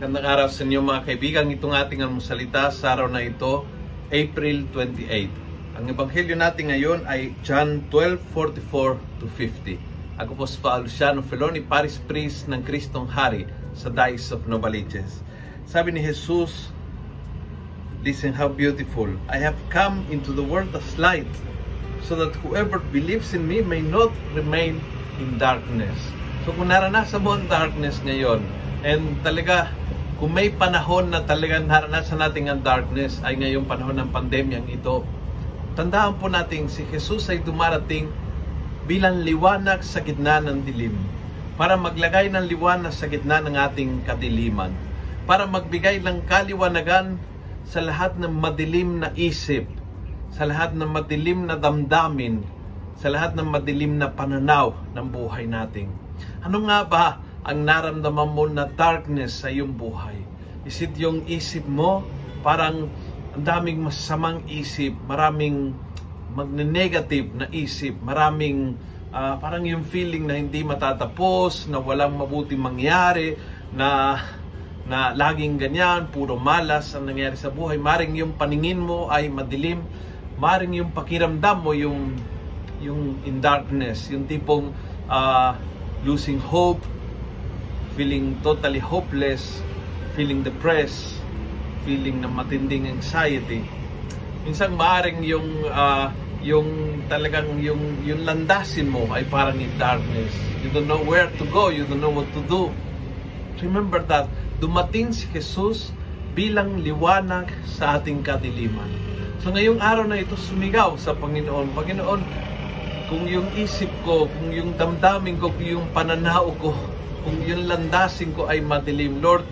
Magandang araw sa inyo mga kaibigan. Itong ating almusalita sa araw na ito, April 28. Ang ebanghelyo natin ngayon ay John 12:44 to 50. Ako po si Paolo Luciano Feloni, Paris Priest ng Kristong Hari sa Dice of Novaliches. Sabi ni Jesus, Listen how beautiful. I have come into the world as light, so that whoever believes in me may not remain in darkness. So kung naranasan mo ang darkness ngayon, and talaga, kung may panahon na talaga naranasan natin ang darkness, ay ngayong panahon ng pandemyang ito, tandaan po natin si Jesus ay dumarating bilang liwanag sa gitna ng dilim para maglagay ng liwanag sa gitna ng ating kadiliman para magbigay ng kaliwanagan sa lahat ng madilim na isip, sa lahat ng madilim na damdamin, sa lahat ng madilim na pananaw ng buhay natin. Ano nga ba ang naramdaman mo na darkness sa iyong buhay? Is it yung isip mo? Parang ang daming masamang isip, maraming magne-negative na isip, maraming uh, parang yung feeling na hindi matatapos, na walang mabuting mangyari, na na laging ganyan, puro malas ang nangyari sa buhay. Maring yung paningin mo ay madilim, maring yung pakiramdam mo yung yung in darkness, yung tipong uh, losing hope, feeling totally hopeless, feeling depressed, feeling na matinding anxiety. Minsan maaring yung uh, yung talagang yung yung landasin mo ay parang in darkness. You don't know where to go, you don't know what to do. Remember that dumating si Jesus bilang liwanag sa ating kadiliman. So ngayong araw na ito, sumigaw sa Panginoon. Panginoon, kung yung isip ko, kung yung damdamin ko, kung yung pananaw ko, kung yung landasin ko ay madilim, Lord,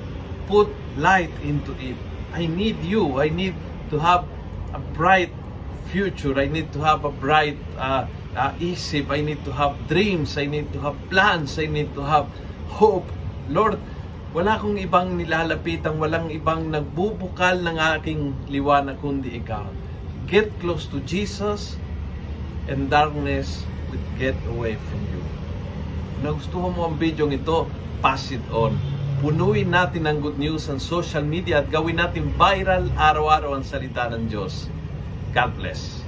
put light into it. I need you. I need to have a bright future. I need to have a bright uh, uh, isip. I need to have dreams. I need to have plans. I need to have hope. Lord, wala akong ibang nilalapitan, walang ibang nagbubukal ng aking liwanag kundi ikaw. Get close to Jesus and darkness will get away from you. Nagustuhan mo ang video ito, pass it on. Punuin natin ang good news ang social media at gawin natin viral araw-araw ang salita ng Diyos. God bless.